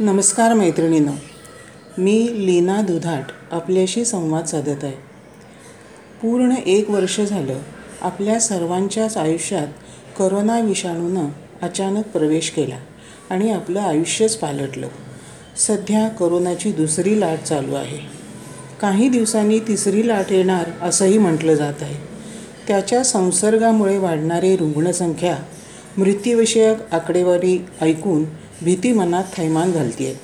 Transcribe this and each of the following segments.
नमस्कार मैत्रिणींनो मी लीना दुधाट आपल्याशी संवाद साधत आहे. पूर्ण एक वर्ष झालं आपल्या सर्वांच्याच आयुष्यात करोना विषाणूनं अचानक प्रवेश केला आणि आपलं आयुष्यच पालटलं. सध्या करोनाची दुसरी लाट चालू आहे. काही दिवसांनी तिसरी लाट येणार असंही म्हटलं जात आहे. त्याच्या संसर्गामुळे वाढणारी रुग्णसंख्या मृत्यूविषयक आकडेवारी ऐकून भीती मनात थैमान घालते आहे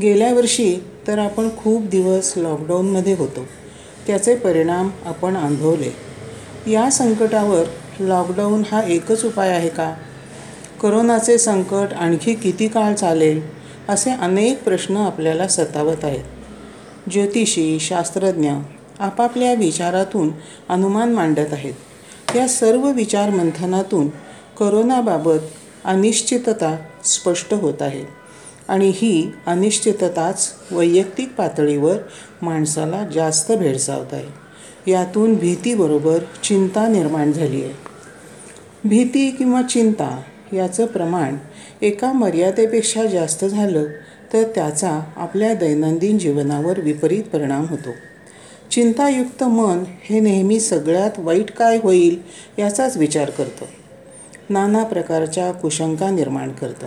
गेल्या वर्षी तर आपण खूप दिवस लॉकडाऊनमध्ये होतो. त्याचे परिणाम आपण अनुभवले. या संकटावर लॉकडाऊन हा एकच उपाय आहे का? करोनाचे संकट आणखी किती काळ चालेल असे अनेक प्रश्न आपल्याला सतावत आहेत. ज्योतिषी शास्त्रज्ञ आपापल्या विचारातून अनुमान मांडत आहेत. या सर्व विचार मंथनातून करोनाबाबत अनिश्चितता स्पष्ट होत आहे. आणि ही अनिश्चितताच वैयक्तिक पातळीवर माणसाला जास्त भेडसावत आहे. यातून भीतीबरोबर चिंता निर्माण झाली आहे. भीती किंवा चिंता याचं प्रमाण एका मर्यादेपेक्षा जास्त झालं तर त्याचा आपल्या दैनंदिन जीवनावर विपरीत परिणाम होतो. चिंतायुक्त मन हे नेहमी सगळ्यात वाईट काय होईल याचाच विचार करतं. नाना प्रकारच्या कुशंका निर्माण करतं.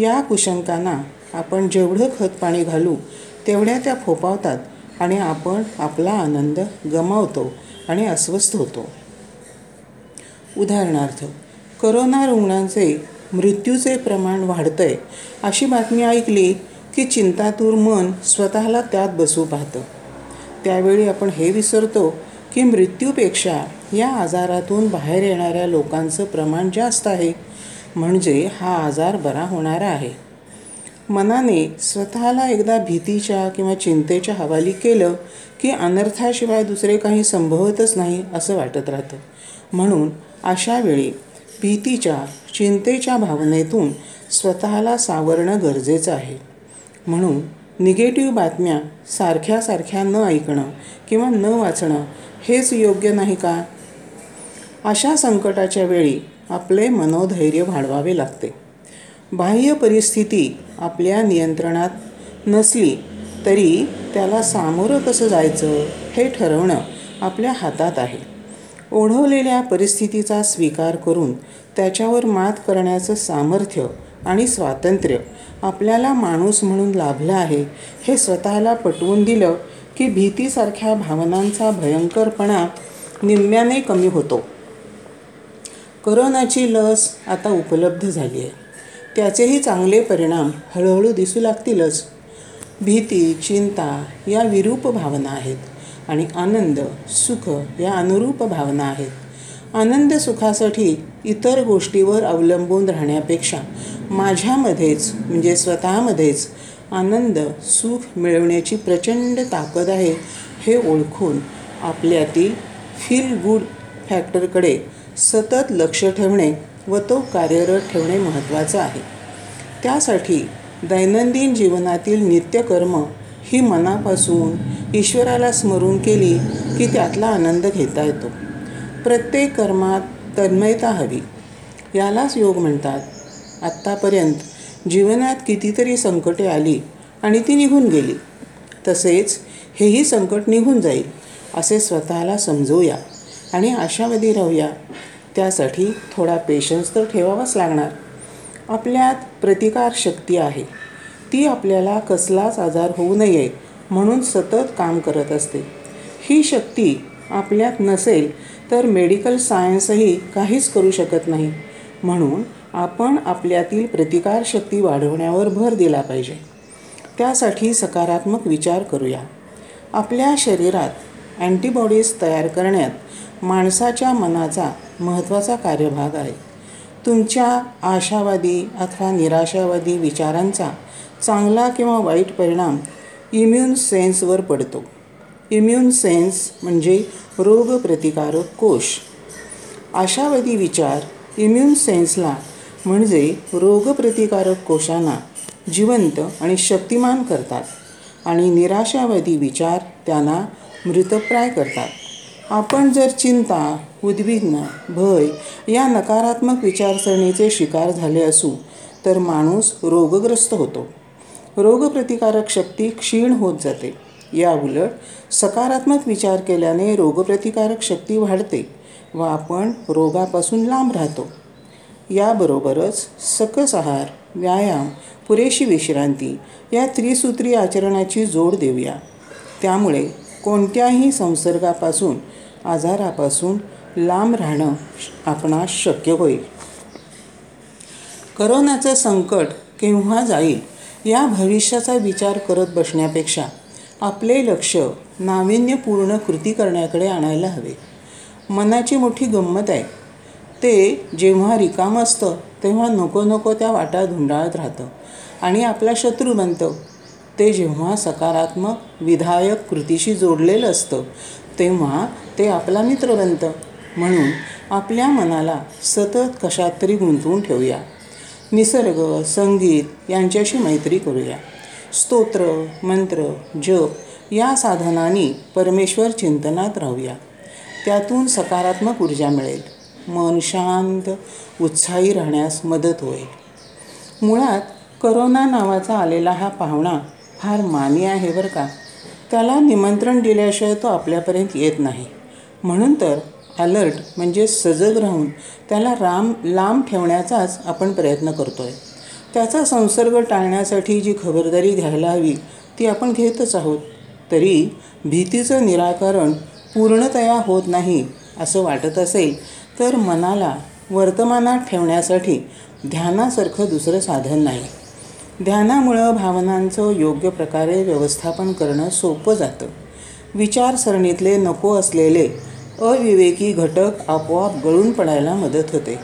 या कुशंकांना आपण जेवढं खतपाणी घालू तेवढ्या त्या फोपावतात आणि आपण आपला आनंद गमावतो आणि अस्वस्थ होतो. उदाहरणार्थ करोना रुग्णांचे मृत्यूचे प्रमाण वाढतंय अशी बातमी ऐकली की चिंतातूर मन स्वतःला त्यात बसू पाहतं. त्यावेळी आपण हे विसरतो की मृत्यूपेक्षा या आजारातून बाहेर येणाऱ्या लोकांचं प्रमाण जास्त आहे. म्हणजे हा आजार बरा होणारा आहे. मनाने स्वतःला एकदा भीतीच्या किंवा चिंतेच्या हवाली केलं की अनर्थाशिवाय दुसरे काही संभवतच नाही असं वाटत राहतं. म्हणून अशा वेळी भीतीच्या चिंतेच्या भावनेतून स्वतःला सावरणं गरजेचं आहे. म्हणून निगेटिव्ह बातम्या सारख्या सारख्या न ऐकणं किंवा न वाचणं हेच योग्य नाही का? अशा संकटाच्या वेळी आपले मनोधैर्य वाढवावे लागते. बाह्य परिस्थिती आपल्या नियंत्रणात नसली तरी त्याला सामोरं कसं जायचं हे ठरवणं आपल्या हातात आहे. ओढवलेल्या परिस्थितीचा स्वीकार करून त्याच्यावर मात करण्याचं सामर्थ्य आणि स्वातंत्र्य. आपल्याला माणूस म्हणून लाभलं आहे. हे स्वतःला पटवून दिलं की भीतीसारख्या भावनांचा भयंकरपणा निम्म्याने कमी होतो. करोनाची लस आता उपलब्ध झाली आहे. त्याचेही चांगले परिणाम हळूहळू दिसू लागतीलच. भीती चिंता या विरूप भावना आहेत आणि आनंद सुख या अनुरूप भावना आहेत. आनंद सुखासाठी इतर गोष्टीवर अवलंबून राहण्यापेक्षा माझ्यामध्येच म्हणजे स्वतःमध्येच आनंद सुख मिळवण्याची प्रचंड ताकद आहे हे ओळखून आपल्यातील फील गुड फॅक्टरकडे सतत लक्ष ठेवणे व तो कार्यरत ठेवणे महत्त्वाचं आहे. त्यासाठी दैनंदिन जीवनातील नित्यकर्म ही मनापासून ईश्वराला स्मरून केली की त्यातला आनंद घेता येतो. प्रत्येक कर्मात तन्मयता हवी. यालाच योग म्हणतात. आत्तापर्यंत जीवनात कितीतरी संकटे आली आणि ती निघून गेली. तसेच हेही संकट निघून जाईल असे स्वतःला समजूया आणि आशावादी राहूया. त्यासाठी थोडा पेशन्स तर ठेवावाच लागणार. आपल्यात प्रतिकार शक्ती आहे. ती आपल्याला कसलाच आजार होऊ नये म्हणून सतत काम करत असते. ही शक्ती आपल्यात नसेल तर मेडिकल सायन्सही काहीच करू शकत नाही. म्हणून आपण आपल्यातील प्रतिकारशक्ती वाढवण्यावर भर दिला पाहिजे. त्यासाठी सकारात्मक विचार करूया. आपल्या शरीरात अँटीबॉडीज तयार करण्यात माणसाच्या मनाचा महत्त्वाचा कार्यभाग आहे. तुमच्या आशावादी अथवा निराशावादी विचारांचा चांगला किंवा वाईट परिणाम इम्युन सेन्सवर पडतो. इम्युन सेन्स म्हणजे रोगप्रतिकारक कोश आशावादी विचार इम्युन सेन्सला म्हणजे रोगप्रतिकारक कोशांना जिवंत आणि शक्तिमान करतात आणि निराशावादी विचार त्यांना मृतप्राय करतात. आपण जर चिंता उद्विग्न भय या नकारात्मक विचारसरणीचे शिकार झाले असू तर माणूस रोगग्रस्त होतो. रोगप्रतिकारक शक्ती क्षीण होत जाते. या उलट सकारात्मक विचार केल्याने रोगप्रतिकारक शक्ती वाढते व आपण रोगापासून लांब राहतो. याबरोबरच सकस आहार व्यायाम पुरेशी विश्रांती या त्रिसूत्री आचरणाची जोड देऊया. त्यामुळे कोणत्याही संसर्गापासून आजारापासून लांब राहणं आपणास शक्य होईल. करोनाचं संकट केव्हा जाईल या भविष्याचा विचार करत बसण्यापेक्षा आपले लक्ष नाविन्यपूर्ण कृती करण्याकडे आणायला हवे. मनाची मोठी गंमत आहे. ते जेव्हा रिकामं असतं तेव्हा नको नको त्या वाटा धुंडाळत राहतं आणि आपला शत्रू बनतं. ते जेव्हा सकारात्मक विधायक कृतीशी जोडलेलं असतं तेव्हा ते आपला मित्र बनतं. म्हणून आपल्या मनाला सतत कशात तरी गुंतवून ठेवूया. निसर्ग संगीत यांच्याशी मैत्री करूया. स्तोत्र मंत्र जप या साधनांनी परमेश्वर चिंतनात राहूया. त्यातून सकारात्मक ऊर्जा मिळेल. मन शांत उत्साही राहण्यास मदत होईल. मुळात करोना नावाचा आलेला हा पाहुणा फार मानी आहे बरं का. त्याला निमंत्रण दिल्याशिवाय तो आपल्यापर्यंत येत नाही. म्हणून तर अलर्ट म्हणजे सजग राहून त्याला राम लांब ठेवण्याचाच आपण प्रयत्न करतो आहे त्याचा संसर्ग टाळण्यासाठी जी खबरदारी घ्यायला हवी ती आपण घेतच आहोत. तरी भीतीचं निराकरण पूर्णतया होत नाही असं वाटत असेल तर मनाला वर्तमानात ठेवण्यासाठी ध्यानासारखं दुसरं साधन नाही. ध्यानामुळं भावनांचं योग्य प्रकारे व्यवस्थापन करणं सोपं जातं. विचारसरणीतले नको असलेले अविवेकी घटक आपोआप गळून पडायला मदत होते.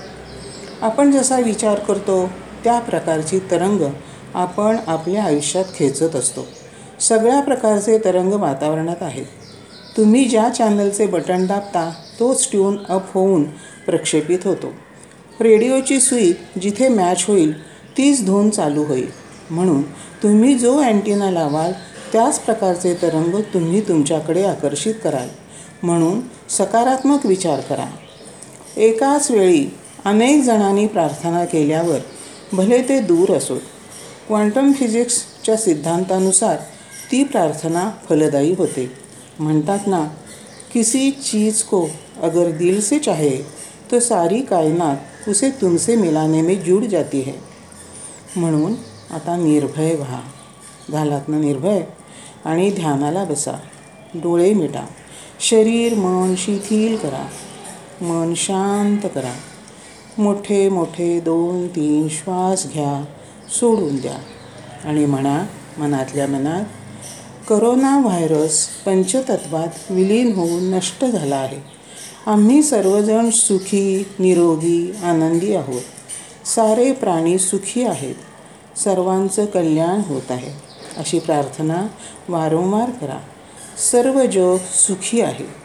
आपण जसा विचार करतो त्या प्रकारची तरंग आपण आपल्या आयुष्यात खेचत असतो. सगळ्या प्रकारचे तरंग वातावरणात आहेत. तुम्ही ज्या चॅनलचे बटन दाबता तोच ट्यून अप होऊन प्रक्षेपित होतो. रेडिओची सुई जिथे मॅच होईल तीच धून चालू होईल. म्हणून तुम्ही जो अँटिना लावाल त्याच प्रकारचे तरंग तुम्ही तुमच्याकडे आकर्षित कराल. म्हणून सकारात्मक विचार करा. एकाच वेळी अनेक जणांनी प्रार्थना केल्यावर भले ते दूर असोत क्वांटम फिजिक्सच्या सिद्धांतानुसार ती प्रार्थना फलदायी होते. म्हणतात ना किसी चीज़ को अगर दिल से चाहे तो सारी कायनात उसे तुमसे मिलाने में जुड जाती है. म्हणून आता निर्भय व्हा. घालात ना निर्भय आणि ध्यानाला बसा. डोळे मिटा. शरीर मन शिथिल करा. मन शांत करा. मोठे मोठे दोन तीन श्वास घ्या सोडून द्या. आणि म्हणा मनातल्या मनात करोना व्हायरस पंचतत्वात विलीन होऊन नष्ट झाला आहे. आम्ही सर्वजण सुखी निरोगी आनंदी आहोत. सारे प्राणी सुखी आहेत. सर्वांचं कल्याण होत आहे. अशी प्रार्थना वारंवार करा. सर्व जग सुखी आहे.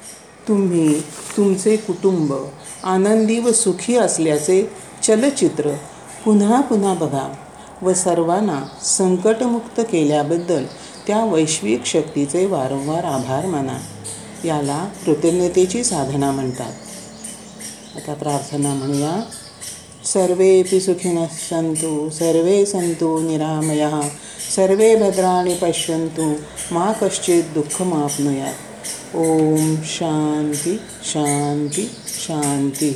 तुम्ही तुमचे कुटुंब आनंदी व सुखी असल्याचे चलचित्र पुन्हा पुन्हा बघा व सर्वांना संकटमुक्त केल्याबद्दल त्या वैश्विक शक्तीचे वारंवार आभार माना. याला कृतज्ञतेची साधना म्हणतात. आता प्रार्थना म्हणूया. सर्वेपि सुखिनः सन्तु सर्वे सन्तु निरामयः सर्वे भद्राणि पश्यन्तु मा कश्चित् दुःखमाप्नुयात्. ॐ शान्ति शान्ति शांती.